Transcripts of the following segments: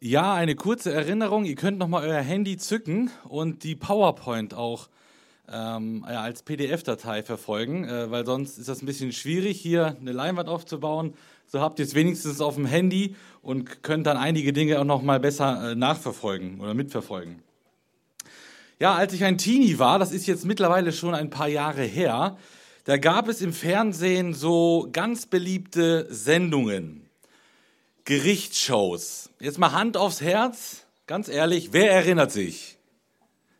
Ja, eine kurze Erinnerung. Ihr könnt noch mal euer Handy zücken und die PowerPoint auch ähm, als PDF-Datei verfolgen, äh, weil sonst ist das ein bisschen schwierig, hier eine Leinwand aufzubauen. So habt ihr es wenigstens auf dem Handy und könnt dann einige Dinge auch noch mal besser äh, nachverfolgen oder mitverfolgen. Ja, als ich ein Teenie war, das ist jetzt mittlerweile schon ein paar Jahre her, da gab es im Fernsehen so ganz beliebte Sendungen. Gerichtsshows. Jetzt mal Hand aufs Herz, ganz ehrlich, wer erinnert sich?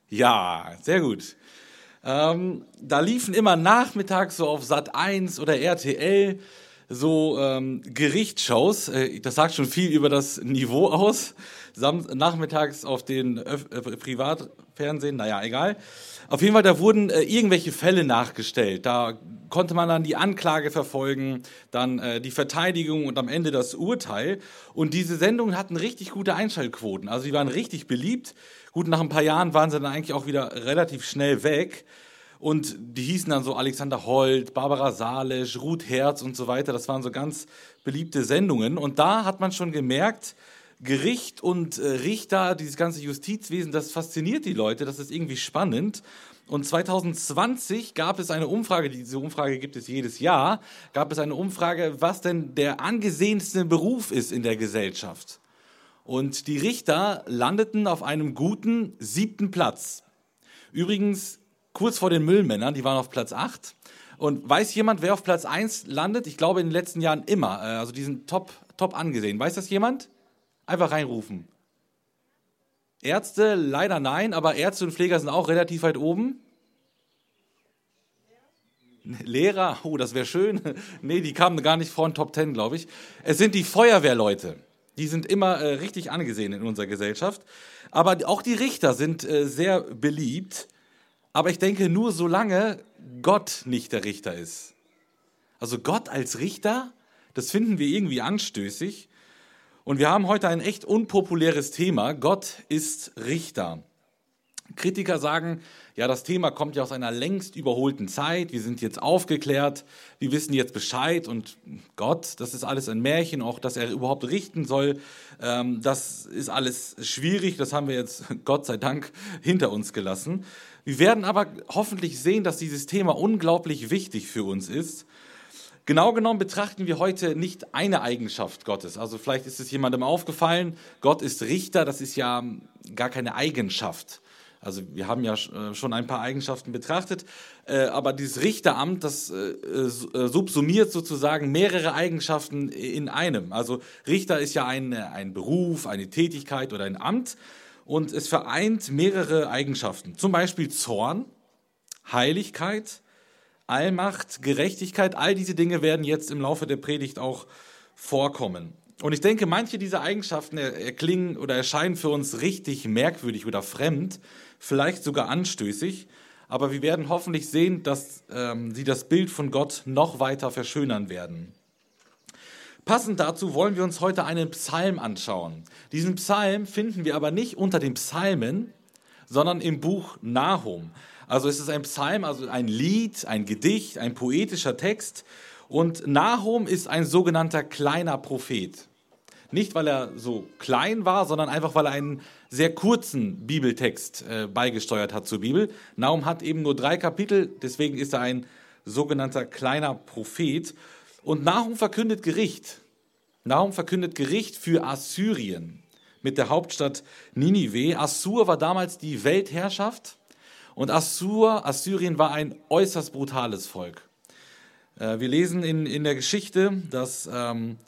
Ja, sehr gut. Ähm, da liefen immer nachmittags so auf Sat 1 oder RTL so ähm, Gerichtsshows. Äh, das sagt schon viel über das Niveau aus. Sam nachmittags auf den Öf äh, Privatfernsehen, naja, egal. Auf jeden Fall, da wurden äh, irgendwelche Fälle nachgestellt. Da konnte man dann die Anklage verfolgen, dann äh, die Verteidigung und am Ende das Urteil. Und diese Sendungen hatten richtig gute Einschaltquoten. Also die waren richtig beliebt. Gut, nach ein paar Jahren waren sie dann eigentlich auch wieder relativ schnell weg. Und die hießen dann so Alexander Holt, Barbara Salesch, Ruth Herz und so weiter. Das waren so ganz beliebte Sendungen. Und da hat man schon gemerkt, Gericht und äh, Richter, dieses ganze Justizwesen, das fasziniert die Leute, das ist irgendwie spannend. Und 2020 gab es eine Umfrage, diese Umfrage gibt es jedes Jahr, gab es eine Umfrage, was denn der angesehenste Beruf ist in der Gesellschaft. Und die Richter landeten auf einem guten siebten Platz. Übrigens kurz vor den Müllmännern, die waren auf Platz acht. Und weiß jemand, wer auf Platz eins landet? Ich glaube in den letzten Jahren immer. Äh, also die sind top, top angesehen. Weiß das jemand? Einfach reinrufen. Ärzte, leider nein, aber Ärzte und Pfleger sind auch relativ weit oben. Lehrer, oh, das wäre schön. Nee, die kamen gar nicht vor den Top Ten, glaube ich. Es sind die Feuerwehrleute. Die sind immer äh, richtig angesehen in unserer Gesellschaft. Aber auch die Richter sind äh, sehr beliebt. Aber ich denke nur, solange Gott nicht der Richter ist. Also Gott als Richter, das finden wir irgendwie anstößig. Und wir haben heute ein echt unpopuläres Thema. Gott ist Richter. Kritiker sagen, ja, das Thema kommt ja aus einer längst überholten Zeit. Wir sind jetzt aufgeklärt, wir wissen jetzt Bescheid und Gott, das ist alles ein Märchen, auch dass er überhaupt richten soll. Ähm, das ist alles schwierig, das haben wir jetzt Gott sei Dank hinter uns gelassen. Wir werden aber hoffentlich sehen, dass dieses Thema unglaublich wichtig für uns ist Genau genommen betrachten wir heute nicht eine Eigenschaft Gottes. Also vielleicht ist es jemandem aufgefallen, Gott ist Richter, das ist ja gar keine Eigenschaft. Also wir haben ja äh, schon ein paar Eigenschaften betrachtet, äh, aber dieses Richteramt, das äh, subsumiert sozusagen mehrere Eigenschaften in einem. Also Richter ist ja ein, ein Beruf, eine Tätigkeit oder ein Amt und es vereint mehrere Eigenschaften. Zum Beispiel Zorn, Heiligkeit, Allmacht, Gerechtigkeit, all diese Dinge werden jetzt im Laufe der Predigt auch vorkommen. Und ich denke, manche dieser Eigenschaften erklingen oder erscheinen für uns richtig merkwürdig oder fremd, vielleicht sogar anstößig, aber wir werden hoffentlich sehen, dass ähm, sie das Bild von Gott noch weiter verschönern werden. Passend dazu wollen wir uns heute einen Psalm anschauen. Diesen Psalm finden wir aber nicht unter den Psalmen, sondern im Buch Nahum. Also es ist ein Psalm, also ein Lied, ein Gedicht, ein poetischer Text. Und Nahum ist ein sogenannter kleiner Prophet. Nicht, weil er so klein war, sondern einfach, weil er einen sehr kurzen Bibeltext äh, beigesteuert hat zur Bibel. Nahum hat eben nur drei Kapitel, deswegen ist er ein sogenannter kleiner Prophet. Und Nahum verkündet Gericht. Nahum verkündet Gericht für Assyrien mit der Hauptstadt Ninive. Assur war damals die Weltherrschaft und Assur, Assyrien war ein äußerst brutales Volk. Äh, wir lesen in, in der Geschichte, dass ähm,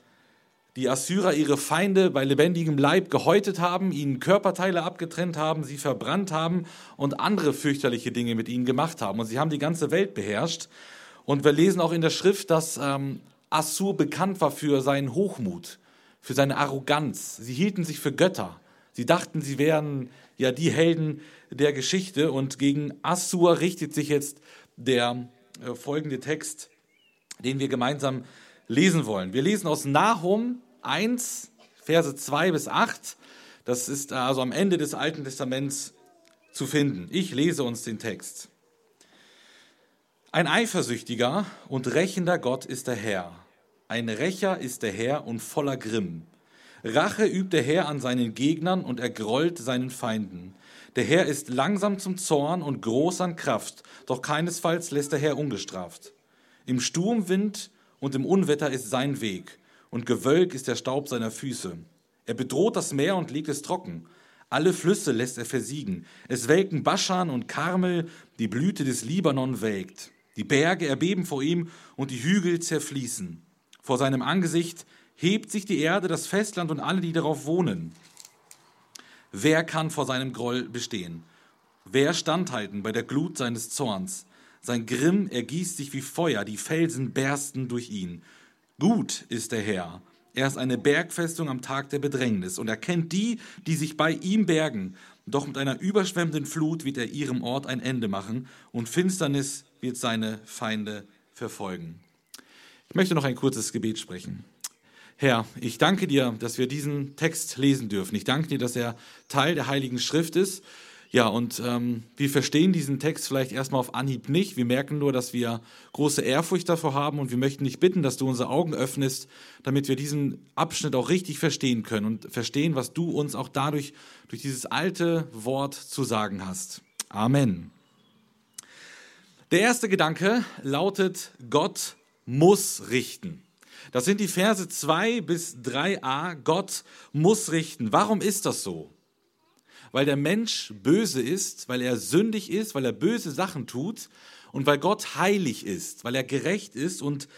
die Assyrer ihre Feinde bei lebendigem Leib gehäutet haben, ihnen Körperteile abgetrennt haben, sie verbrannt haben und andere fürchterliche Dinge mit ihnen gemacht haben. Und sie haben die ganze Welt beherrscht. Und wir lesen auch in der Schrift, dass ähm, Assur bekannt war für seinen Hochmut, für seine Arroganz. Sie hielten sich für Götter. Sie dachten, sie wären ja die Helden der Geschichte und gegen Assur richtet sich jetzt der äh, folgende Text, den wir gemeinsam lesen wollen. Wir lesen aus Nahum 1, Verse 2 bis 8. Das ist also am Ende des Alten Testaments zu finden. Ich lese uns den Text. Ein eifersüchtiger und rächender Gott ist der Herr. Ein Rächer ist der Herr und voller Grimm. Rache übt der Herr an seinen Gegnern und er grollt seinen Feinden. Der Herr ist langsam zum Zorn und groß an Kraft, doch keinesfalls lässt der Herr ungestraft. Im Sturmwind und im Unwetter ist sein Weg, und Gewölk ist der Staub seiner Füße. Er bedroht das Meer und legt es trocken. Alle Flüsse lässt er versiegen. Es welken Baschan und Karmel, die Blüte des Libanon welkt. Die Berge erbeben vor ihm und die Hügel zerfließen. Vor seinem Angesicht hebt sich die Erde, das Festland und alle, die darauf wohnen. Wer kann vor seinem Groll bestehen? Wer standhalten bei der Glut seines Zorns? Sein Grimm ergießt sich wie Feuer, die Felsen bersten durch ihn. Gut ist der Herr. Er ist eine Bergfestung am Tag der Bedrängnis und er kennt die, die sich bei ihm bergen. Doch mit einer überschwemmenden Flut wird er ihrem Ort ein Ende machen und Finsternis wird seine Feinde verfolgen. Ich möchte noch ein kurzes Gebet sprechen. Herr, ich danke dir, dass wir diesen Text lesen dürfen. Ich danke dir, dass er Teil der Heiligen Schrift ist. Ja, und ähm, wir verstehen diesen Text vielleicht erstmal auf Anhieb nicht. Wir merken nur, dass wir große Ehrfurcht davor haben und wir möchten dich bitten, dass du unsere Augen öffnest, damit wir diesen Abschnitt auch richtig verstehen können und verstehen, was du uns auch dadurch durch dieses alte Wort zu sagen hast. Amen. Der erste Gedanke lautet, Gott muss richten. Das sind die Verse 2 bis 3a. Gott muss richten. Warum ist das so? Weil der Mensch böse ist, weil er sündig ist, weil er böse Sachen tut und weil Gott heilig ist, weil er gerecht ist und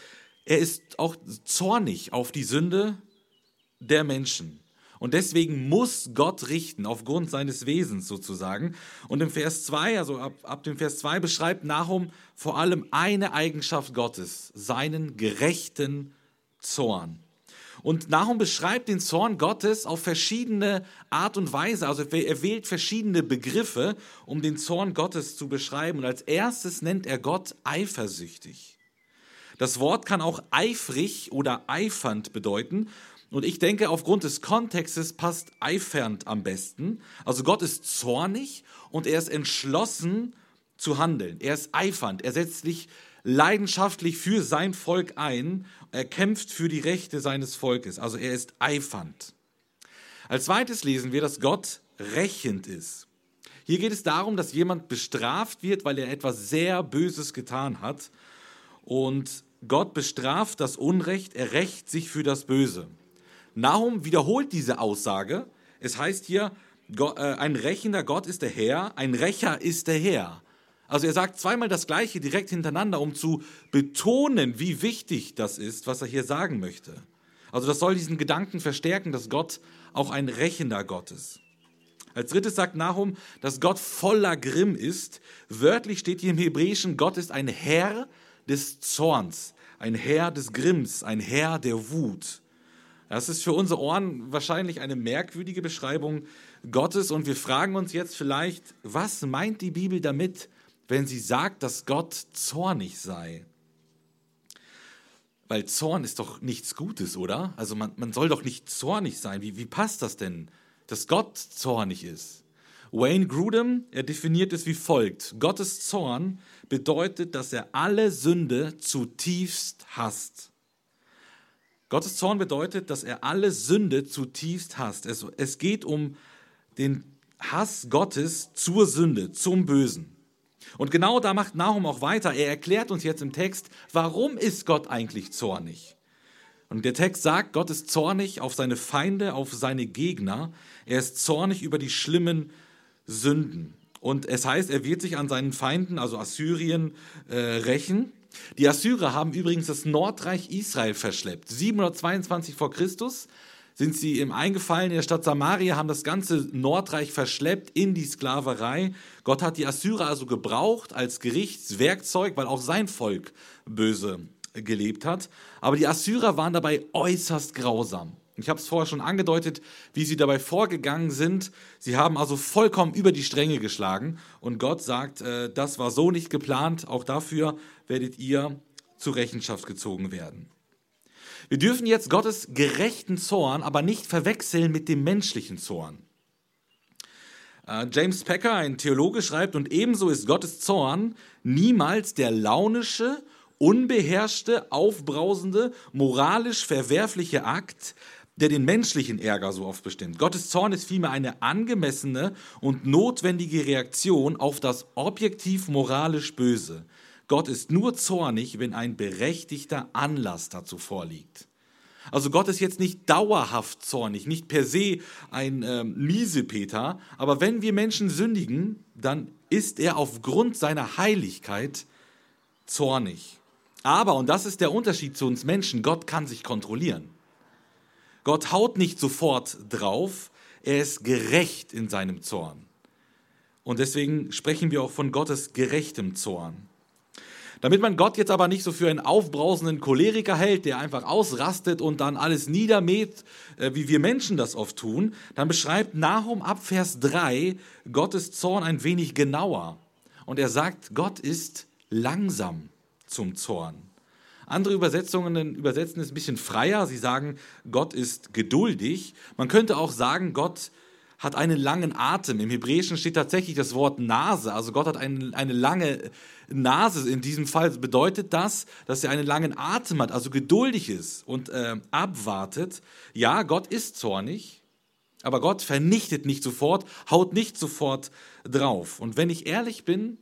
er ist auch zornig auf die Sünde der Menschen. Und deswegen muss Gott richten, aufgrund seines Wesens sozusagen. Und im Vers 2, also ab, ab dem Vers 2 beschreibt Nahum vor allem eine Eigenschaft Gottes, seinen gerechten Zorn. Und Nahum beschreibt den Zorn Gottes auf verschiedene Art und Weise. Also er wählt verschiedene Begriffe, um den Zorn Gottes zu beschreiben. Und als erstes nennt er Gott eifersüchtig. Das Wort kann auch eifrig oder eifernd bedeuten. Und ich denke, aufgrund des Kontextes passt eifernd am besten. Also Gott ist zornig und er ist entschlossen zu handeln. Er ist eifernd. Er setzt sich leidenschaftlich für sein Volk ein. Er kämpft für die Rechte seines Volkes. Also er ist eifernd. Als zweites lesen wir, dass Gott rächend ist. Hier geht es darum, dass jemand bestraft wird, weil er etwas sehr Böses getan hat. Und Gott bestraft das Unrecht, er rächt sich für das Böse. Nahum wiederholt diese Aussage. Es heißt hier, äh, ein rächender Gott ist der Herr, ein Rächer ist der Herr. Also er sagt zweimal das Gleiche direkt hintereinander, um zu betonen, wie wichtig das ist, was er hier sagen möchte. Also das soll diesen Gedanken verstärken, dass Gott auch ein rächender Gott ist. Als drittes sagt Nahum, dass Gott voller Grimm ist. Wörtlich steht hier im Hebräischen, Gott ist ein Herr des Zorns, ein Herr des Grimms, ein Herr der Wut. Das ist für unsere Ohren wahrscheinlich eine merkwürdige Beschreibung Gottes und wir fragen uns jetzt vielleicht, was meint die Bibel damit, wenn sie sagt, dass Gott zornig sei. Weil Zorn ist doch nichts Gutes, oder? Also man, man soll doch nicht zornig sein. Wie, wie passt das denn, dass Gott zornig ist? Wayne Grudem, er definiert es wie folgt. Gottes Zorn bedeutet, dass er alle Sünde zutiefst hasst. Gottes Zorn bedeutet, dass er alle Sünde zutiefst hasst. Es, es geht um den Hass Gottes zur Sünde, zum Bösen. Und genau da macht Nahum auch weiter. Er erklärt uns jetzt im Text, warum ist Gott eigentlich zornig? Und der Text sagt, Gott ist zornig auf seine Feinde, auf seine Gegner. Er ist zornig über die schlimmen Sünden. Und es heißt, er wird sich an seinen Feinden, also Assyrien, äh, rächen. Die Assyrer haben übrigens das Nordreich Israel verschleppt. 722 vor Christus sind sie im Eingefallen in der Stadt Samaria, haben das ganze Nordreich verschleppt in die Sklaverei. Gott hat die Assyrer also gebraucht als Gerichtswerkzeug, weil auch sein Volk böse gelebt hat. Aber die Assyrer waren dabei äußerst grausam. Ich habe es vorher schon angedeutet, wie sie dabei vorgegangen sind. Sie haben also vollkommen über die Stränge geschlagen. Und Gott sagt, äh, das war so nicht geplant. Auch dafür werdet ihr zur Rechenschaft gezogen werden. Wir dürfen jetzt Gottes gerechten Zorn aber nicht verwechseln mit dem menschlichen Zorn. Äh, James Packer, ein Theologe, schreibt, und ebenso ist Gottes Zorn niemals der launische, unbeherrschte, aufbrausende, moralisch verwerfliche Akt, der den menschlichen Ärger so oft bestimmt. Gottes Zorn ist vielmehr eine angemessene und notwendige Reaktion auf das objektiv moralisch Böse. Gott ist nur zornig, wenn ein berechtigter Anlass dazu vorliegt. Also Gott ist jetzt nicht dauerhaft zornig, nicht per se ein ähm, Miesepeter, aber wenn wir Menschen sündigen, dann ist er aufgrund seiner Heiligkeit zornig. Aber, und das ist der Unterschied zu uns Menschen, Gott kann sich kontrollieren. Gott haut nicht sofort drauf, er ist gerecht in seinem Zorn. Und deswegen sprechen wir auch von Gottes gerechtem Zorn. Damit man Gott jetzt aber nicht so für einen aufbrausenden Choleriker hält, der einfach ausrastet und dann alles niedermäht, äh, wie wir Menschen das oft tun, dann beschreibt Nahum ab Vers 3 Gottes Zorn ein wenig genauer. Und er sagt, Gott ist langsam zum Zorn. Andere Übersetzungen übersetzen es ein bisschen freier. Sie sagen, Gott ist geduldig. Man könnte auch sagen, Gott hat einen langen Atem. Im Hebräischen steht tatsächlich das Wort Nase. Also Gott hat eine, eine lange Nase. In diesem Fall bedeutet das, dass er einen langen Atem hat, also geduldig ist und äh, abwartet. Ja, Gott ist zornig, aber Gott vernichtet nicht sofort, haut nicht sofort drauf. Und wenn ich ehrlich bin,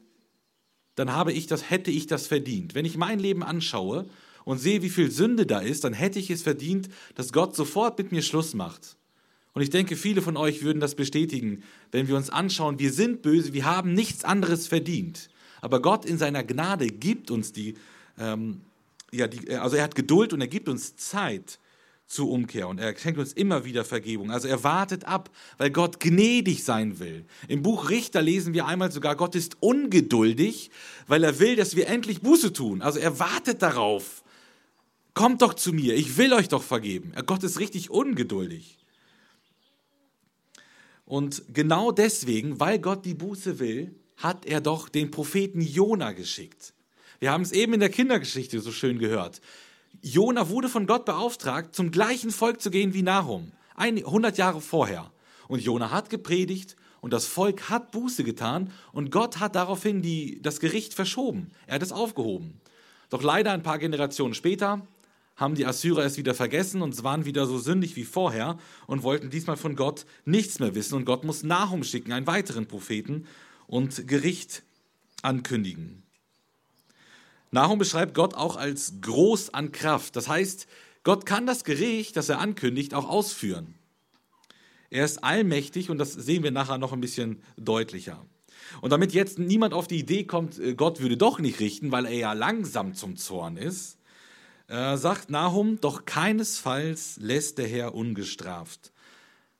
dann habe ich das, hätte ich das verdient. Wenn ich mein Leben anschaue und sehe, wie viel Sünde da ist, dann hätte ich es verdient, dass Gott sofort mit mir Schluss macht. Und ich denke, viele von euch würden das bestätigen, wenn wir uns anschauen, wir sind böse, wir haben nichts anderes verdient. Aber Gott in seiner Gnade gibt uns die, ähm, ja, die, also er hat Geduld und er gibt uns Zeit zur Umkehr und er schenkt uns immer wieder Vergebung. Also er wartet ab, weil Gott gnädig sein will. Im Buch Richter lesen wir einmal sogar, Gott ist ungeduldig, weil er will, dass wir endlich Buße tun. Also er wartet darauf. Kommt doch zu mir, ich will euch doch vergeben. Gott ist richtig ungeduldig. Und genau deswegen, weil Gott die Buße will, hat er doch den Propheten Jona geschickt. Wir haben es eben in der Kindergeschichte so schön gehört. Jona wurde von Gott beauftragt, zum gleichen Volk zu gehen wie Nahum, 100 Jahre vorher. Und Jona hat gepredigt und das Volk hat Buße getan und Gott hat daraufhin die, das Gericht verschoben. Er hat es aufgehoben. Doch leider ein paar Generationen später haben die Assyrer es wieder vergessen und waren wieder so sündig wie vorher und wollten diesmal von Gott nichts mehr wissen. Und Gott muss Nahum schicken, einen weiteren Propheten, und Gericht ankündigen. Nahum beschreibt Gott auch als groß an Kraft. Das heißt, Gott kann das Gericht, das er ankündigt, auch ausführen. Er ist allmächtig und das sehen wir nachher noch ein bisschen deutlicher. Und damit jetzt niemand auf die Idee kommt, äh, Gott würde doch nicht richten, weil er ja langsam zum Zorn ist, äh, sagt Nahum, doch keinesfalls lässt der Herr ungestraft.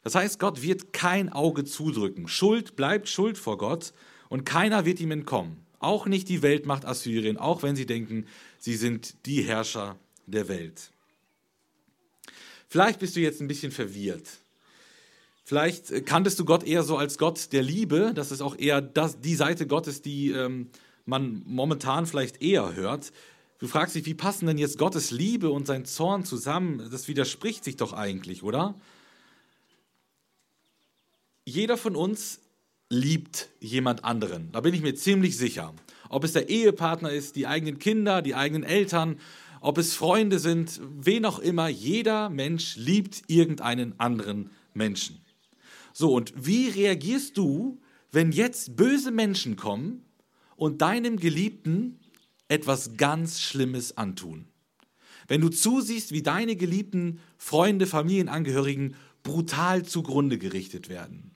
Das heißt, Gott wird kein Auge zudrücken. Schuld bleibt Schuld vor Gott und keiner wird ihm entkommen. Auch nicht die Weltmacht Assyrien, auch wenn sie denken, sie sind die Herrscher der Welt. Vielleicht bist du jetzt ein bisschen verwirrt. Vielleicht äh, kanntest du Gott eher so als Gott der Liebe. Das ist auch eher das, die Seite Gottes, die ähm, man momentan vielleicht eher hört. Du fragst dich, wie passen denn jetzt Gottes Liebe und sein Zorn zusammen? Das widerspricht sich doch eigentlich, oder? Jeder von uns liebt jemand anderen. Da bin ich mir ziemlich sicher. Ob es der Ehepartner ist, die eigenen Kinder, die eigenen Eltern, ob es Freunde sind, wen auch immer, jeder Mensch liebt irgendeinen anderen Menschen. So, und wie reagierst du, wenn jetzt böse Menschen kommen und deinem Geliebten etwas ganz Schlimmes antun. Wenn du zusiehst, wie deine geliebten Freunde, Familienangehörigen brutal zugrunde gerichtet werden,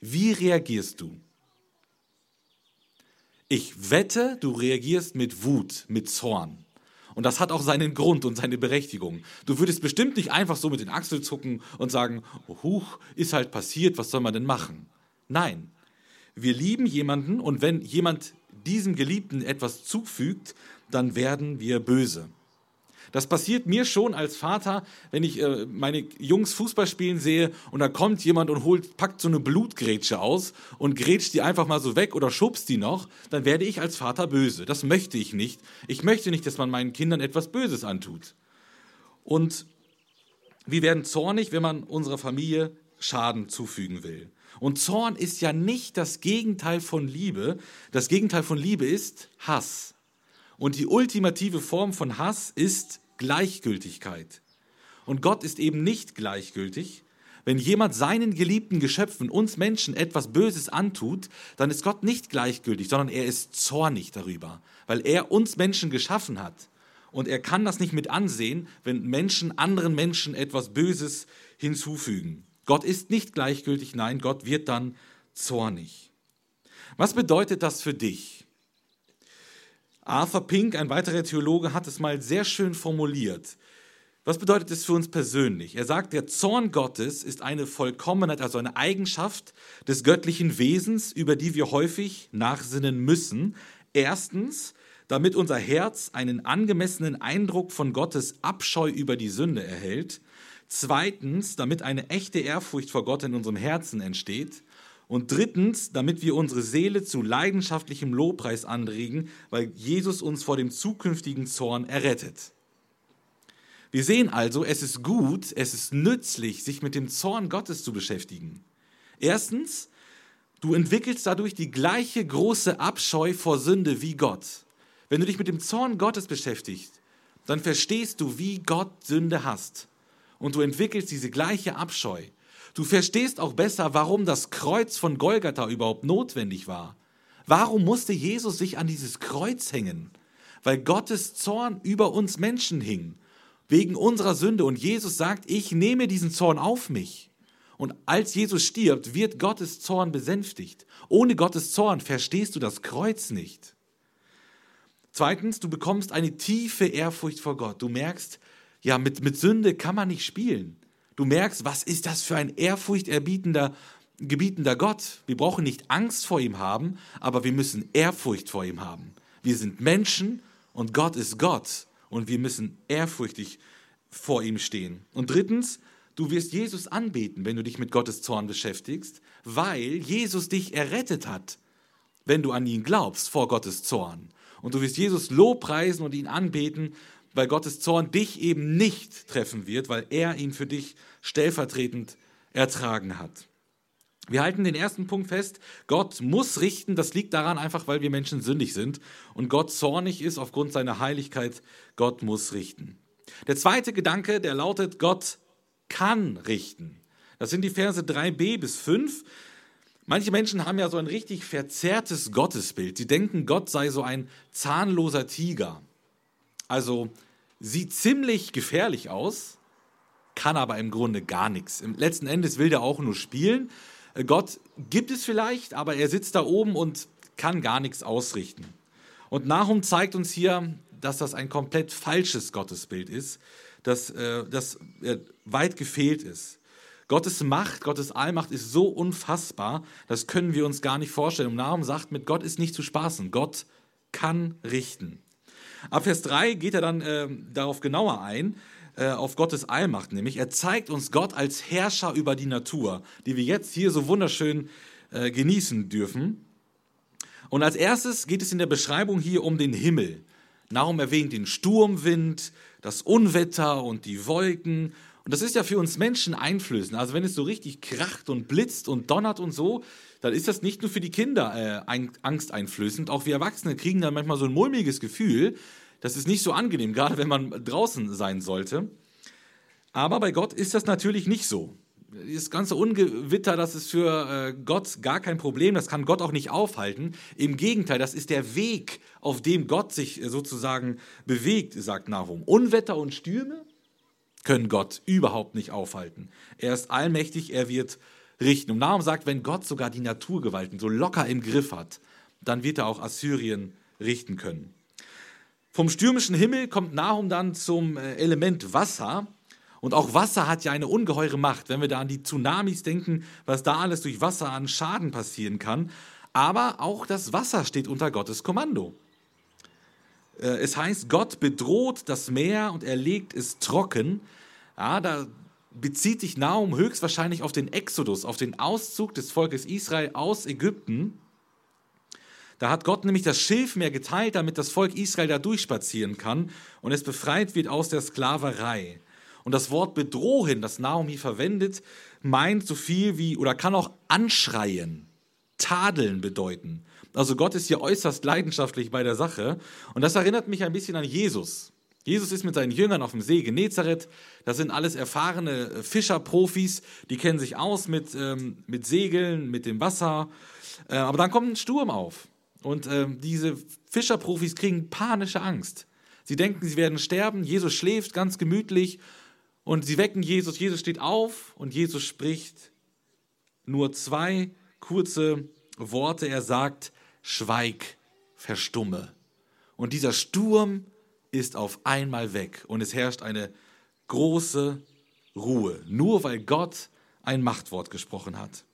wie reagierst du? Ich wette, du reagierst mit Wut, mit Zorn. Und das hat auch seinen Grund und seine Berechtigung. Du würdest bestimmt nicht einfach so mit den Achseln zucken und sagen, huch, ist halt passiert, was soll man denn machen? Nein, wir lieben jemanden und wenn jemand diesem Geliebten etwas zufügt, dann werden wir böse. Das passiert mir schon als Vater, wenn ich äh, meine Jungs Fußball spielen sehe und da kommt jemand und holt, packt so eine Blutgrätsche aus und grätscht die einfach mal so weg oder schubst die noch, dann werde ich als Vater böse. Das möchte ich nicht. Ich möchte nicht, dass man meinen Kindern etwas Böses antut. Und wir werden zornig, wenn man unserer Familie Schaden zufügen will. Und Zorn ist ja nicht das Gegenteil von Liebe. Das Gegenteil von Liebe ist Hass. Und die ultimative Form von Hass ist Gleichgültigkeit. Und Gott ist eben nicht gleichgültig. Wenn jemand seinen geliebten Geschöpfen, uns Menschen, etwas Böses antut, dann ist Gott nicht gleichgültig, sondern er ist zornig darüber, weil er uns Menschen geschaffen hat. Und er kann das nicht mit ansehen, wenn Menschen anderen Menschen etwas Böses hinzufügen. Gott ist nicht gleichgültig, nein, Gott wird dann zornig. Was bedeutet das für dich? Arthur Pink, ein weiterer Theologe, hat es mal sehr schön formuliert. Was bedeutet es für uns persönlich? Er sagt, der Zorn Gottes ist eine Vollkommenheit, also eine Eigenschaft des göttlichen Wesens, über die wir häufig nachsinnen müssen. Erstens, damit unser Herz einen angemessenen Eindruck von Gottes Abscheu über die Sünde erhält. Zweitens, damit eine echte Ehrfurcht vor Gott in unserem Herzen entsteht. Und drittens, damit wir unsere Seele zu leidenschaftlichem Lobpreis anregen, weil Jesus uns vor dem zukünftigen Zorn errettet. Wir sehen also, es ist gut, es ist nützlich, sich mit dem Zorn Gottes zu beschäftigen. Erstens, du entwickelst dadurch die gleiche große Abscheu vor Sünde wie Gott. Wenn du dich mit dem Zorn Gottes beschäftigst, dann verstehst du, wie Gott Sünde hasst. Und du entwickelst diese gleiche Abscheu. Du verstehst auch besser, warum das Kreuz von Golgatha überhaupt notwendig war. Warum musste Jesus sich an dieses Kreuz hängen? Weil Gottes Zorn über uns Menschen hing, wegen unserer Sünde. Und Jesus sagt, ich nehme diesen Zorn auf mich. Und als Jesus stirbt, wird Gottes Zorn besänftigt. Ohne Gottes Zorn verstehst du das Kreuz nicht. Zweitens, du bekommst eine tiefe Ehrfurcht vor Gott. Du merkst, ja, mit, mit Sünde kann man nicht spielen. Du merkst, was ist das für ein ehrfurchterbietender, gebietender Gott. Wir brauchen nicht Angst vor ihm haben, aber wir müssen Ehrfurcht vor ihm haben. Wir sind Menschen und Gott ist Gott und wir müssen ehrfurchtig vor ihm stehen. Und drittens, du wirst Jesus anbeten, wenn du dich mit Gottes Zorn beschäftigst, weil Jesus dich errettet hat, wenn du an ihn glaubst vor Gottes Zorn. Und du wirst Jesus lobpreisen und ihn anbeten, weil Gottes Zorn dich eben nicht treffen wird, weil er ihn für dich stellvertretend ertragen hat. Wir halten den ersten Punkt fest, Gott muss richten, das liegt daran einfach, weil wir Menschen sündig sind und Gott zornig ist aufgrund seiner Heiligkeit, Gott muss richten. Der zweite Gedanke, der lautet, Gott kann richten. Das sind die Verse 3b bis 5. Manche Menschen haben ja so ein richtig verzerrtes Gottesbild. Sie denken, Gott sei so ein zahnloser Tiger. Also sieht ziemlich gefährlich aus, kann aber im Grunde gar nichts. Letzten Endes will der auch nur spielen. Äh, Gott gibt es vielleicht, aber er sitzt da oben und kann gar nichts ausrichten. Und Nahum zeigt uns hier, dass das ein komplett falsches Gottesbild ist, dass äh, das weit gefehlt ist. Gottes Macht, Gottes Allmacht ist so unfassbar, das können wir uns gar nicht vorstellen. Und Nahum sagt, mit Gott ist nicht zu spaßen. Gott kann richten. Ab Vers 3 geht er dann äh, darauf genauer ein, äh, auf Gottes Allmacht nämlich. Er zeigt uns Gott als Herrscher über die Natur, die wir jetzt hier so wunderschön äh, genießen dürfen. Und als erstes geht es in der Beschreibung hier um den Himmel. Darum erwähnt den Sturmwind, das Unwetter und die Wolken. Und das ist ja für uns Menschen einflößend. Also wenn es so richtig kracht und blitzt und donnert und so, dann ist das nicht nur für die Kinder äh, angsteinflößend, auch wir Erwachsene kriegen dann manchmal so ein mulmiges Gefühl. Das ist nicht so angenehm, gerade wenn man draußen sein sollte. Aber bei Gott ist das natürlich nicht so. Das ganze Ungewitter, das ist für äh, Gott gar kein Problem, das kann Gott auch nicht aufhalten. Im Gegenteil, das ist der Weg, auf dem Gott sich äh, sozusagen bewegt, sagt Nahum. Unwetter und Stürme können Gott überhaupt nicht aufhalten. Er ist allmächtig, er wird richten. Und Nahum sagt, wenn Gott sogar die Naturgewalten so locker im Griff hat, dann wird er auch Assyrien richten können. Vom stürmischen Himmel kommt Nahum dann zum äh, Element Wasser. Und auch Wasser hat ja eine ungeheure Macht, wenn wir da an die Tsunamis denken, was da alles durch Wasser an Schaden passieren kann. Aber auch das Wasser steht unter Gottes Kommando. Äh, es heißt, Gott bedroht das Meer und er legt es trocken. Ja, da bezieht sich Nahum höchstwahrscheinlich auf den Exodus, auf den Auszug des Volkes Israel aus Ägypten. Da hat Gott nämlich das Schilfmeer geteilt, damit das Volk Israel da durchspazieren kann und es befreit wird aus der Sklaverei. Und das Wort bedrohen, das Nahum hier verwendet, meint so viel wie oder kann auch anschreien, tadeln bedeuten. Also Gott ist hier äußerst leidenschaftlich bei der Sache. Und das erinnert mich ein bisschen an Jesus. Jesus ist mit seinen Jüngern auf dem See Genezareth. Das sind alles erfahrene äh, Fischerprofis, die kennen sich aus mit, ähm, mit Segeln, mit dem Wasser. Äh, aber dann kommt ein Sturm auf. Und äh, diese Fischerprofis kriegen panische Angst. Sie denken, sie werden sterben. Jesus schläft ganz gemütlich und sie wecken Jesus. Jesus steht auf und Jesus spricht nur zwei kurze Worte. Er sagt, schweig, verstumme. Und dieser Sturm ist auf einmal weg und es herrscht eine große Ruhe, nur weil Gott ein Machtwort gesprochen hat.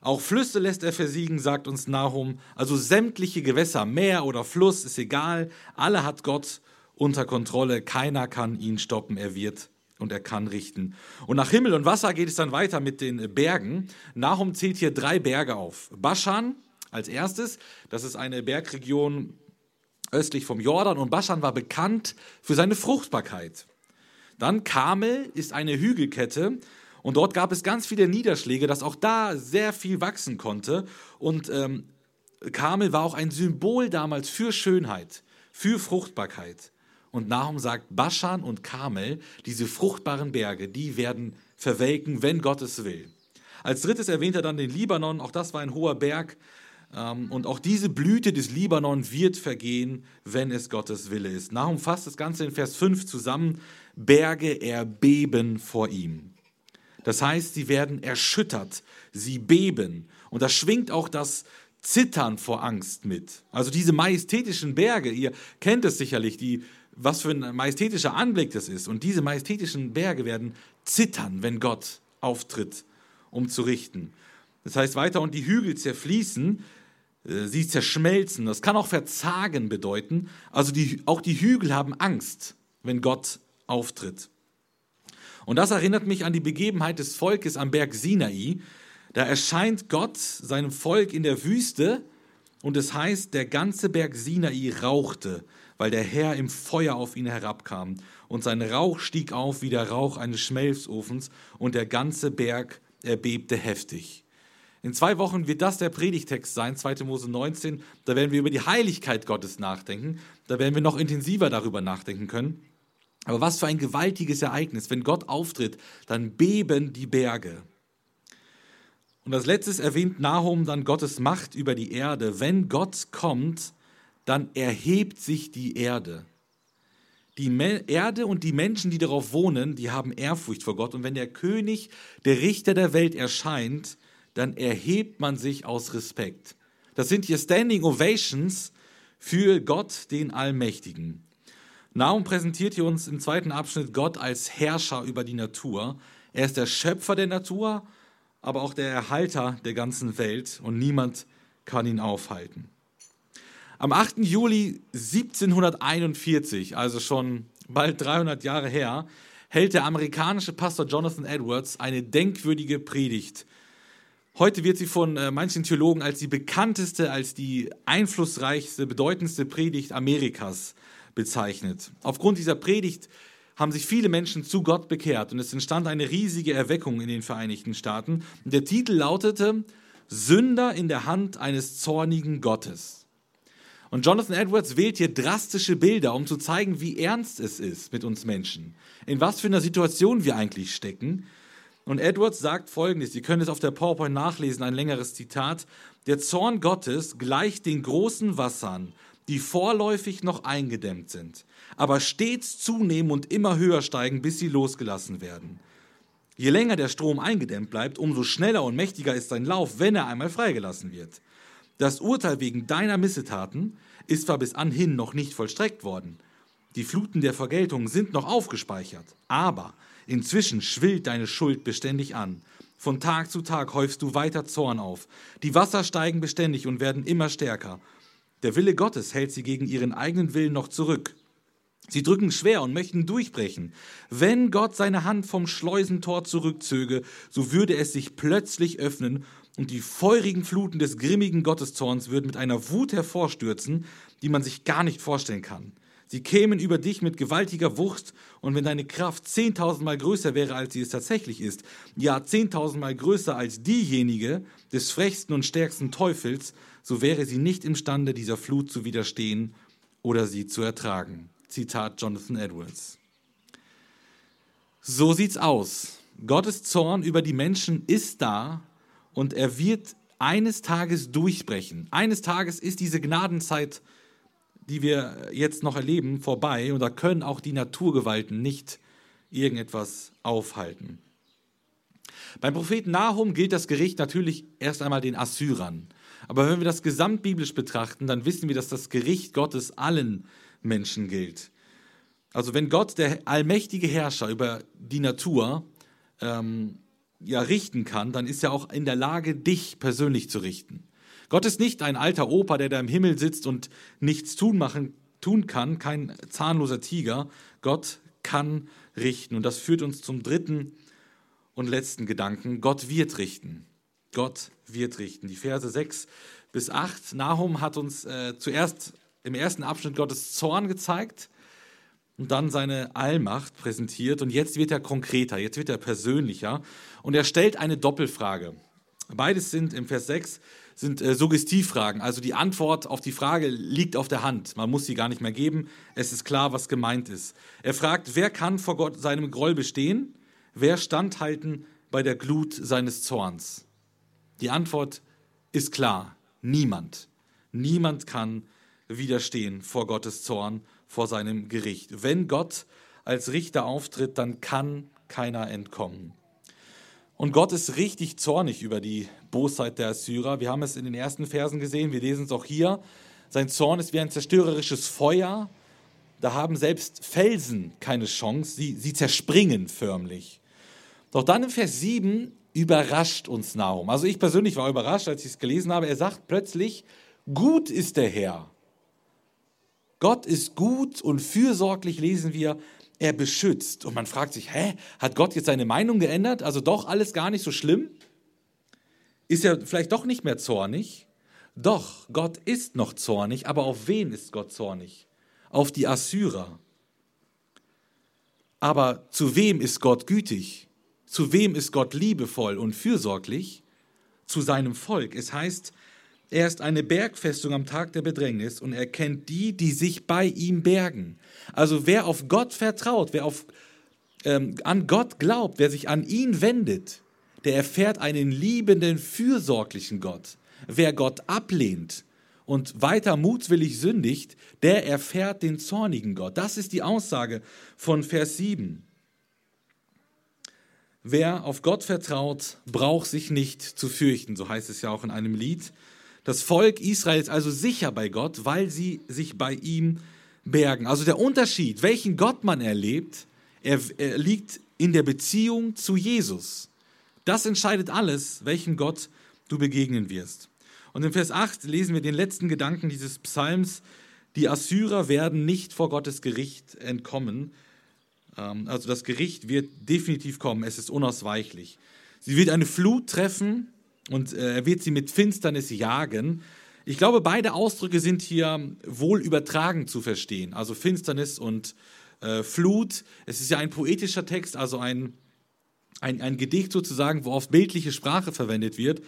Auch Flüsse lässt er versiegen, sagt uns Nahum. Also sämtliche Gewässer, Meer oder Fluss, ist egal. Alle hat Gott unter Kontrolle. Keiner kann ihn stoppen. Er wird und er kann richten. Und nach Himmel und Wasser geht es dann weiter mit den Bergen. Nahum zählt hier drei Berge auf. Baschan als erstes, das ist eine Bergregion östlich vom Jordan und Baschan war bekannt für seine Fruchtbarkeit. Dann Kamel ist eine Hügelkette und dort gab es ganz viele Niederschläge, dass auch da sehr viel wachsen konnte. Und ähm, Kamel war auch ein Symbol damals für Schönheit, für Fruchtbarkeit. Und Nahum sagt, Baschan und Kamel, diese fruchtbaren Berge, die werden verwelken, wenn Gott es will. Als drittes erwähnt er dann den Libanon, auch das war ein hoher Berg, und auch diese Blüte des Libanon wird vergehen, wenn es Gottes Wille ist. Nahum fasst das Ganze in Vers 5 zusammen. Berge erbeben vor ihm. Das heißt, sie werden erschüttert, sie beben. Und da schwingt auch das Zittern vor Angst mit. Also diese majestätischen Berge, ihr kennt es sicherlich, die, was für ein majestätischer Anblick das ist. Und diese majestätischen Berge werden zittern, wenn Gott auftritt, um zu richten. Das heißt weiter, und die Hügel zerfließen, sie zerschmelzen. Das kann auch Verzagen bedeuten. Also die, auch die Hügel haben Angst, wenn Gott auftritt. Und das erinnert mich an die Begebenheit des Volkes am Berg Sinai. Da erscheint Gott seinem Volk in der Wüste und es heißt, der ganze Berg Sinai rauchte, weil der Herr im Feuer auf ihn herabkam. Und sein Rauch stieg auf wie der Rauch eines Schmelzofens und der ganze Berg erbebte heftig. In zwei Wochen wird das der Predigtext sein, 2. Mose 19. Da werden wir über die Heiligkeit Gottes nachdenken. Da werden wir noch intensiver darüber nachdenken können. Aber was für ein gewaltiges Ereignis. Wenn Gott auftritt, dann beben die Berge. Und als letztes erwähnt Nahum dann Gottes Macht über die Erde. Wenn Gott kommt, dann erhebt sich die Erde. Die Erde und die Menschen, die darauf wohnen, die haben Ehrfurcht vor Gott. Und wenn der König, der Richter der Welt erscheint, dann erhebt man sich aus Respekt. Das sind hier Standing Ovations für Gott, den Allmächtigen. Naum präsentiert hier uns im zweiten Abschnitt Gott als Herrscher über die Natur. Er ist der Schöpfer der Natur, aber auch der Erhalter der ganzen Welt und niemand kann ihn aufhalten. Am 8. Juli 1741, also schon bald 300 Jahre her, hält der amerikanische Pastor Jonathan Edwards eine denkwürdige Predigt Heute wird sie von äh, manchen Theologen als die bekannteste, als die einflussreichste, bedeutendste Predigt Amerikas bezeichnet. Aufgrund dieser Predigt haben sich viele Menschen zu Gott bekehrt und es entstand eine riesige Erweckung in den Vereinigten Staaten. der Titel lautete Sünder in der Hand eines zornigen Gottes. Und Jonathan Edwards wählt hier drastische Bilder, um zu zeigen, wie ernst es ist mit uns Menschen, in was für einer Situation wir eigentlich stecken und Edwards sagt folgendes, ihr könnt es auf der PowerPoint nachlesen, ein längeres Zitat. Der Zorn Gottes gleicht den großen Wassern, die vorläufig noch eingedämmt sind, aber stets zunehmen und immer höher steigen, bis sie losgelassen werden. Je länger der Strom eingedämmt bleibt, umso schneller und mächtiger ist sein Lauf, wenn er einmal freigelassen wird. Das Urteil wegen deiner Missetaten ist zwar bis anhin noch nicht vollstreckt worden, die Fluten der Vergeltung sind noch aufgespeichert, aber Inzwischen schwillt deine Schuld beständig an. Von Tag zu Tag häufst du weiter Zorn auf. Die Wasser steigen beständig und werden immer stärker. Der Wille Gottes hält sie gegen ihren eigenen Willen noch zurück. Sie drücken schwer und möchten durchbrechen. Wenn Gott seine Hand vom Schleusentor zurückzöge, so würde es sich plötzlich öffnen und die feurigen Fluten des grimmigen Gotteszorns würden mit einer Wut hervorstürzen, die man sich gar nicht vorstellen kann. Sie kämen über dich mit gewaltiger Wucht und wenn deine Kraft zehntausendmal größer wäre, als sie es tatsächlich ist, ja zehntausendmal größer als diejenige des frechsten und stärksten Teufels, so wäre sie nicht imstande, dieser Flut zu widerstehen oder sie zu ertragen. Zitat Jonathan Edwards. So sieht's aus. Gottes Zorn über die Menschen ist da und er wird eines Tages durchbrechen. Eines Tages ist diese Gnadenzeit, die wir jetzt noch erleben, vorbei und da können auch die Naturgewalten nicht irgendetwas aufhalten. Beim Propheten Nahum gilt das Gericht natürlich erst einmal den Assyrern. Aber wenn wir das gesamtbiblisch betrachten, dann wissen wir, dass das Gericht Gottes allen Menschen gilt. Also wenn Gott, der allmächtige Herrscher über die Natur, ähm, ja richten kann, dann ist er auch in der Lage, dich persönlich zu richten. Gott ist nicht ein alter Opa, der da im Himmel sitzt und nichts tun, machen, tun kann, kein zahnloser Tiger. Gott kann richten. Und das führt uns zum dritten und letzten Gedanken. Gott wird richten. Gott wird richten. Die Verse 6 bis 8. Nahum hat uns äh, zuerst im ersten Abschnitt Gottes Zorn gezeigt und dann seine Allmacht präsentiert. Und jetzt wird er konkreter, jetzt wird er persönlicher. Und er stellt eine Doppelfrage. Beides sind im Vers 6 sind äh, Suggestivfragen. Also die Antwort auf die Frage liegt auf der Hand. Man muss sie gar nicht mehr geben. Es ist klar, was gemeint ist. Er fragt, wer kann vor Gott seinem Groll bestehen? Wer standhalten bei der Glut seines Zorns? Die Antwort ist klar. Niemand. Niemand kann widerstehen vor Gottes Zorn, vor seinem Gericht. Wenn Gott als Richter auftritt, dann kann keiner entkommen. Und Gott ist richtig zornig über die Bosheit der Assyrer. Wir haben es in den ersten Versen gesehen, wir lesen es auch hier. Sein Zorn ist wie ein zerstörerisches Feuer. Da haben selbst Felsen keine Chance, sie, sie zerspringen förmlich. Doch dann im Vers 7 überrascht uns Nahum. Also ich persönlich war überrascht, als ich es gelesen habe. Er sagt plötzlich, gut ist der Herr. Gott ist gut und fürsorglich, lesen wir, er beschützt. Und man fragt sich, hä, hat Gott jetzt seine Meinung geändert? Also doch alles gar nicht so schlimm? Ist er vielleicht doch nicht mehr zornig? Doch, Gott ist noch zornig, aber auf wen ist Gott zornig? Auf die Assyrer. Aber zu wem ist Gott gütig? Zu wem ist Gott liebevoll und fürsorglich? Zu seinem Volk. Es heißt, er ist eine Bergfestung am Tag der Bedrängnis und er kennt die, die sich bei ihm bergen. Also wer auf Gott vertraut, wer auf, ähm, an Gott glaubt, wer sich an ihn wendet, der erfährt einen liebenden, fürsorglichen Gott. Wer Gott ablehnt und weiter mutwillig sündigt, der erfährt den zornigen Gott. Das ist die Aussage von Vers 7. Wer auf Gott vertraut, braucht sich nicht zu fürchten, so heißt es ja auch in einem Lied. Das Volk Israel ist also sicher bei Gott, weil sie sich bei ihm bergen. Also der Unterschied, welchen Gott man erlebt, er, er liegt in der Beziehung zu Jesus. Das entscheidet alles, welchem Gott du begegnen wirst. Und in Vers 8 lesen wir den letzten Gedanken dieses Psalms. Die Assyrer werden nicht vor Gottes Gericht entkommen. Ähm, also das Gericht wird definitiv kommen, es ist unausweichlich. Sie wird eine Flut treffen, und äh, er wird sie mit Finsternis jagen. Ich glaube, beide Ausdrücke sind hier wohl übertragen zu verstehen. Also Finsternis und äh, Flut. Es ist ja ein poetischer Text, also ein, ein, ein Gedicht sozusagen, wo oft bildliche Sprache verwendet wird.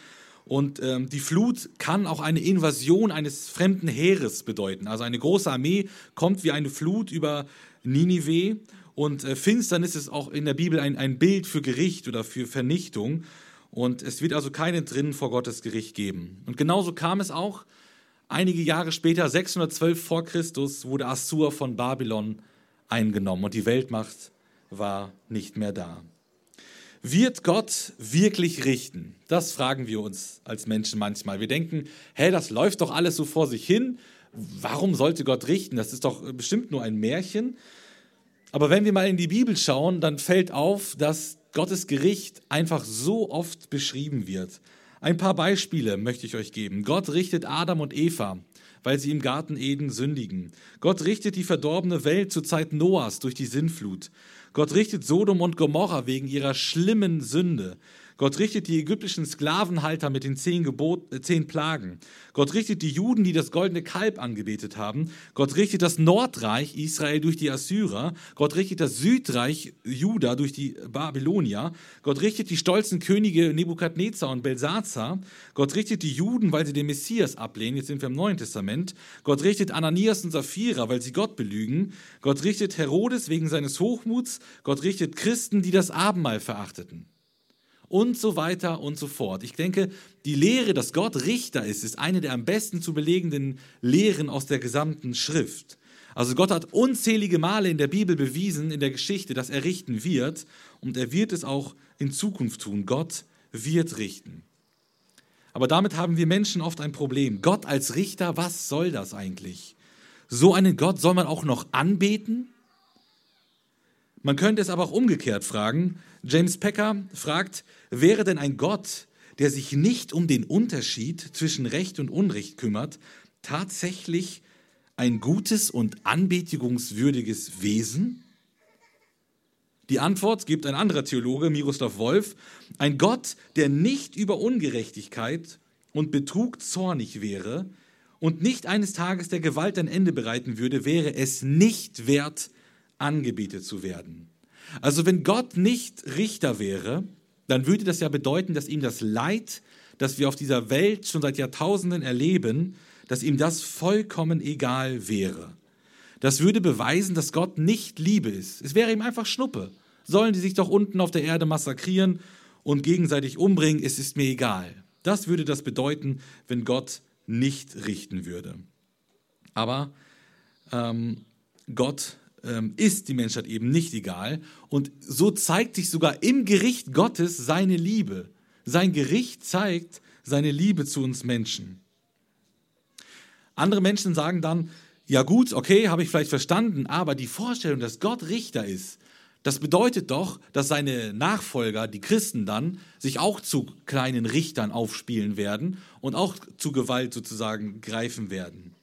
Und ähm, die Flut kann auch eine Invasion eines fremden Heeres bedeuten. Also eine große Armee kommt wie eine Flut über Ninive. Und äh, Finsternis ist auch in der Bibel ein, ein Bild für Gericht oder für Vernichtung. Und es wird also keinen drinnen vor Gottes Gericht geben. Und genauso kam es auch. Einige Jahre später, 612 vor Christus, wurde Assur von Babylon eingenommen und die Weltmacht war nicht mehr da. Wird Gott wirklich richten? Das fragen wir uns als Menschen manchmal. Wir denken, hey, das läuft doch alles so vor sich hin. Warum sollte Gott richten? Das ist doch bestimmt nur ein Märchen. Aber wenn wir mal in die Bibel schauen, dann fällt auf, dass Gottes Gericht einfach so oft beschrieben wird. Ein paar Beispiele möchte ich euch geben. Gott richtet Adam und Eva, weil sie im Garten Eden sündigen. Gott richtet die verdorbene Welt zur Zeit Noahs durch die Sinnflut. Gott richtet Sodom und Gomorra wegen ihrer schlimmen Sünde. Gott richtet die ägyptischen Sklavenhalter mit den zehn, Gebot, äh, zehn Plagen. Gott richtet die Juden, die das goldene Kalb angebetet haben. Gott richtet das Nordreich Israel durch die Assyrer. Gott richtet das Südreich Juda durch die Babylonier. Gott richtet die stolzen Könige Nebukadnezar und Belsazar. Gott richtet die Juden, weil sie den Messias ablehnen. Jetzt sind wir im Neuen Testament. Gott richtet Ananias und Sapphira, weil sie Gott belügen. Gott richtet Herodes wegen seines Hochmuts. Gott richtet Christen, die das Abendmahl verachteten und so weiter und so fort. Ich denke, die Lehre, dass Gott Richter ist, ist eine der am besten zu belegenden Lehren aus der gesamten Schrift. Also Gott hat unzählige Male in der Bibel bewiesen, in der Geschichte, dass er richten wird und er wird es auch in Zukunft tun. Gott wird richten. Aber damit haben wir Menschen oft ein Problem. Gott als Richter, was soll das eigentlich? So einen Gott soll man auch noch anbeten? Man könnte es aber auch umgekehrt fragen. James Packer fragt, wäre denn ein Gott, der sich nicht um den Unterschied zwischen Recht und Unrecht kümmert, tatsächlich ein gutes und anbetigungswürdiges Wesen? Die Antwort gibt ein anderer Theologe, Miroslav Wolf, ein Gott, der nicht über Ungerechtigkeit und Betrug zornig wäre und nicht eines Tages der Gewalt ein Ende bereiten würde, wäre es nicht wert, angebetet zu werden. Also wenn Gott nicht Richter wäre, dann würde das ja bedeuten, dass ihm das Leid, das wir auf dieser Welt schon seit Jahrtausenden erleben, dass ihm das vollkommen egal wäre. Das würde beweisen, dass Gott nicht Liebe ist. Es wäre ihm einfach Schnuppe. Sollen die sich doch unten auf der Erde massakrieren und gegenseitig umbringen, es ist mir egal. Das würde das bedeuten, wenn Gott nicht richten würde. Aber ähm, Gott ähm, ist die Menschheit eben nicht egal. Und so zeigt sich sogar im Gericht Gottes seine Liebe. Sein Gericht zeigt seine Liebe zu uns Menschen. Andere Menschen sagen dann, ja gut, okay, habe ich vielleicht verstanden, aber die Vorstellung, dass Gott Richter ist, das bedeutet doch, dass seine Nachfolger, die Christen dann, sich auch zu kleinen Richtern aufspielen werden und auch zu Gewalt sozusagen greifen werden.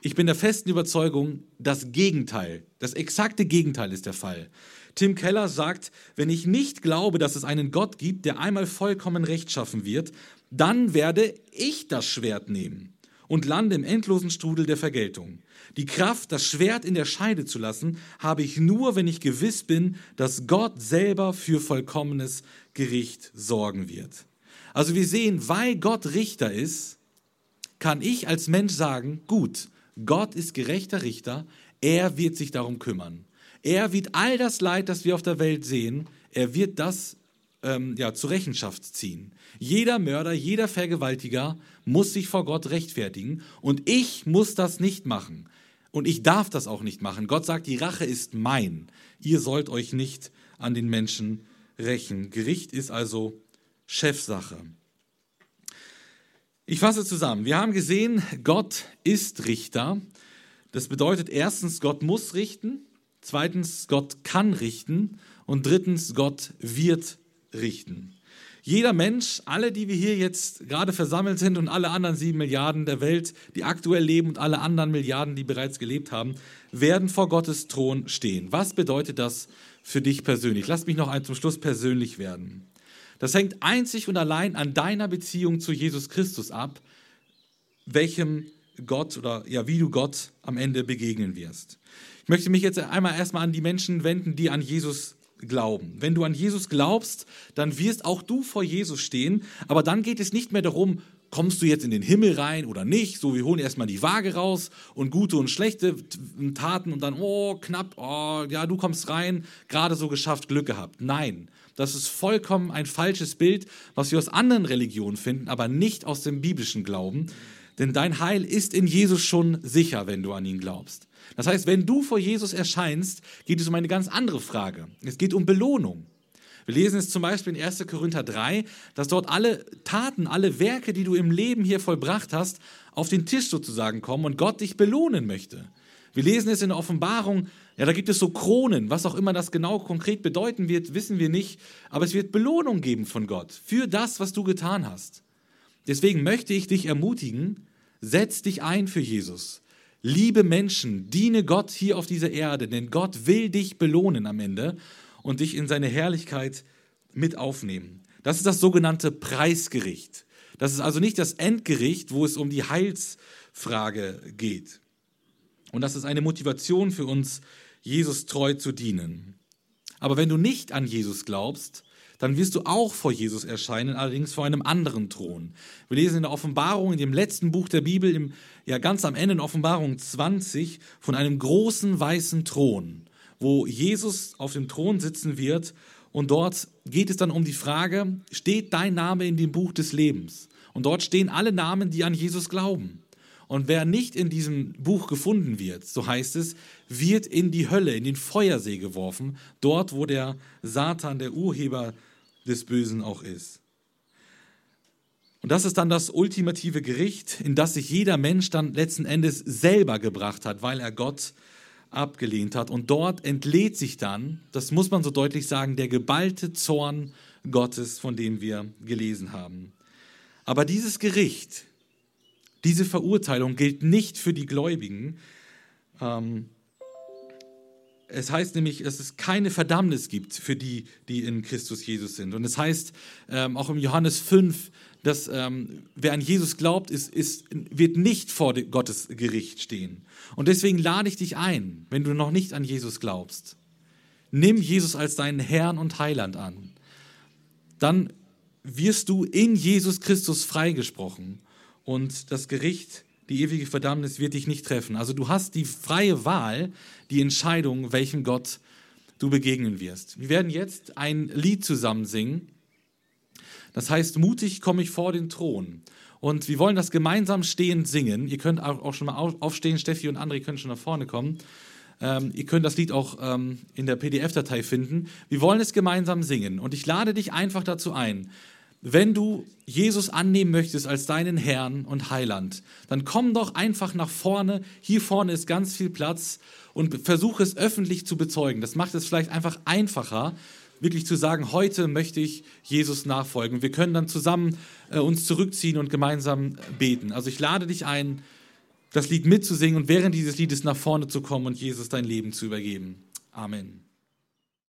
Ich bin der festen Überzeugung, das Gegenteil, das exakte Gegenteil ist der Fall. Tim Keller sagt, wenn ich nicht glaube, dass es einen Gott gibt, der einmal vollkommen rechtschaffen wird, dann werde ich das Schwert nehmen und lande im endlosen Strudel der Vergeltung. Die Kraft, das Schwert in der Scheide zu lassen, habe ich nur, wenn ich gewiss bin, dass Gott selber für vollkommenes Gericht sorgen wird. Also wir sehen, weil Gott Richter ist, kann ich als Mensch sagen, gut, Gott ist gerechter Richter, er wird sich darum kümmern. Er wird all das Leid, das wir auf der Welt sehen, er wird das ähm, ja, zur Rechenschaft ziehen. Jeder Mörder, jeder Vergewaltiger muss sich vor Gott rechtfertigen und ich muss das nicht machen. Und ich darf das auch nicht machen. Gott sagt, die Rache ist mein. Ihr sollt euch nicht an den Menschen rächen. Gericht ist also Chefsache. Ich fasse zusammen. Wir haben gesehen, Gott ist Richter. Das bedeutet erstens, Gott muss richten. Zweitens, Gott kann richten. Und drittens, Gott wird richten. Jeder Mensch, alle, die wir hier jetzt gerade versammelt sind und alle anderen sieben Milliarden der Welt, die aktuell leben und alle anderen Milliarden, die bereits gelebt haben, werden vor Gottes Thron stehen. Was bedeutet das für dich persönlich? Lass mich noch ein zum Schluss persönlich werden. Das hängt einzig und allein an deiner Beziehung zu Jesus Christus ab, welchem Gott oder ja, wie du Gott am Ende begegnen wirst. Ich möchte mich jetzt einmal erstmal an die Menschen wenden, die an Jesus glauben. Wenn du an Jesus glaubst, dann wirst auch du vor Jesus stehen, aber dann geht es nicht mehr darum, kommst du jetzt in den Himmel rein oder nicht? So, wir holen erstmal die Waage raus und gute und schlechte Taten und dann, oh, knapp, oh, ja, du kommst rein, gerade so geschafft, Glück gehabt. Nein, das ist vollkommen ein falsches Bild, was wir aus anderen Religionen finden, aber nicht aus dem biblischen Glauben. Denn dein Heil ist in Jesus schon sicher, wenn du an ihn glaubst. Das heißt, wenn du vor Jesus erscheinst, geht es um eine ganz andere Frage. Es geht um Belohnung. Wir lesen es zum Beispiel in 1. Korinther 3, dass dort alle Taten, alle Werke, die du im Leben hier vollbracht hast, auf den Tisch sozusagen kommen und Gott dich belohnen möchte. Wir lesen es in der Offenbarung, ja, da gibt es so Kronen, was auch immer das genau konkret bedeuten wird, wissen wir nicht, aber es wird Belohnung geben von Gott für das, was du getan hast. Deswegen möchte ich dich ermutigen, setz dich ein für Jesus. Liebe Menschen, diene Gott hier auf dieser Erde, denn Gott will dich belohnen am Ende und dich in seine Herrlichkeit mit aufnehmen. Das ist das sogenannte Preisgericht. Das ist also nicht das Endgericht, wo es um die Heilsfrage geht. Und das ist eine Motivation für uns, Jesus treu zu dienen. Aber wenn du nicht an Jesus glaubst, dann wirst du auch vor Jesus erscheinen, allerdings vor einem anderen Thron. Wir lesen in der Offenbarung, in dem letzten Buch der Bibel, im, ja ganz am Ende in Offenbarung 20, von einem großen weißen Thron, wo Jesus auf dem Thron sitzen wird. Und dort geht es dann um die Frage, steht dein Name in dem Buch des Lebens? Und dort stehen alle Namen, die an Jesus glauben. Und wer nicht in diesem Buch gefunden wird, so heißt es, wird in die Hölle, in den Feuersee geworfen, dort wo der Satan, der Urheber des Bösen auch ist. Und das ist dann das ultimative Gericht, in das sich jeder Mensch dann letzten Endes selber gebracht hat, weil er Gott abgelehnt hat. Und dort entlädt sich dann, das muss man so deutlich sagen, der geballte Zorn Gottes, von dem wir gelesen haben. Aber dieses Gericht, diese Verurteilung gilt nicht für die Gläubigen. Ähm, es heißt nämlich, dass es keine Verdammnis gibt für die, die in Christus Jesus sind. Und es heißt ähm, auch im Johannes 5, dass ähm, wer an Jesus glaubt, ist, ist, wird nicht vor Gottes Gericht stehen. Und deswegen lade ich dich ein, wenn du noch nicht an Jesus glaubst, nimm Jesus als deinen Herrn und Heiland an. Dann wirst du in Jesus Christus freigesprochen und das Gericht, die ewige Verdammnis wird dich nicht treffen. Also du hast die freie Wahl, die Entscheidung, welchem Gott du begegnen wirst. Wir werden jetzt ein Lied zusammen singen. Das heißt, mutig komme ich vor den Thron. Und wir wollen das gemeinsam stehend singen. Ihr könnt auch schon mal aufstehen, Steffi und André können schon nach vorne kommen. Ähm, ihr könnt das Lied auch ähm, in der PDF-Datei finden. Wir wollen es gemeinsam singen. Und ich lade dich einfach dazu ein, wenn du Jesus annehmen möchtest als deinen Herrn und Heiland, dann komm doch einfach nach vorne. Hier vorne ist ganz viel Platz und versuche es öffentlich zu bezeugen. Das macht es vielleicht einfach einfacher, wirklich zu sagen, heute möchte ich Jesus nachfolgen. Wir können dann zusammen äh, uns zurückziehen und gemeinsam beten. Also ich lade dich ein, das Lied mitzusingen und während dieses Liedes nach vorne zu kommen und Jesus dein Leben zu übergeben. Amen.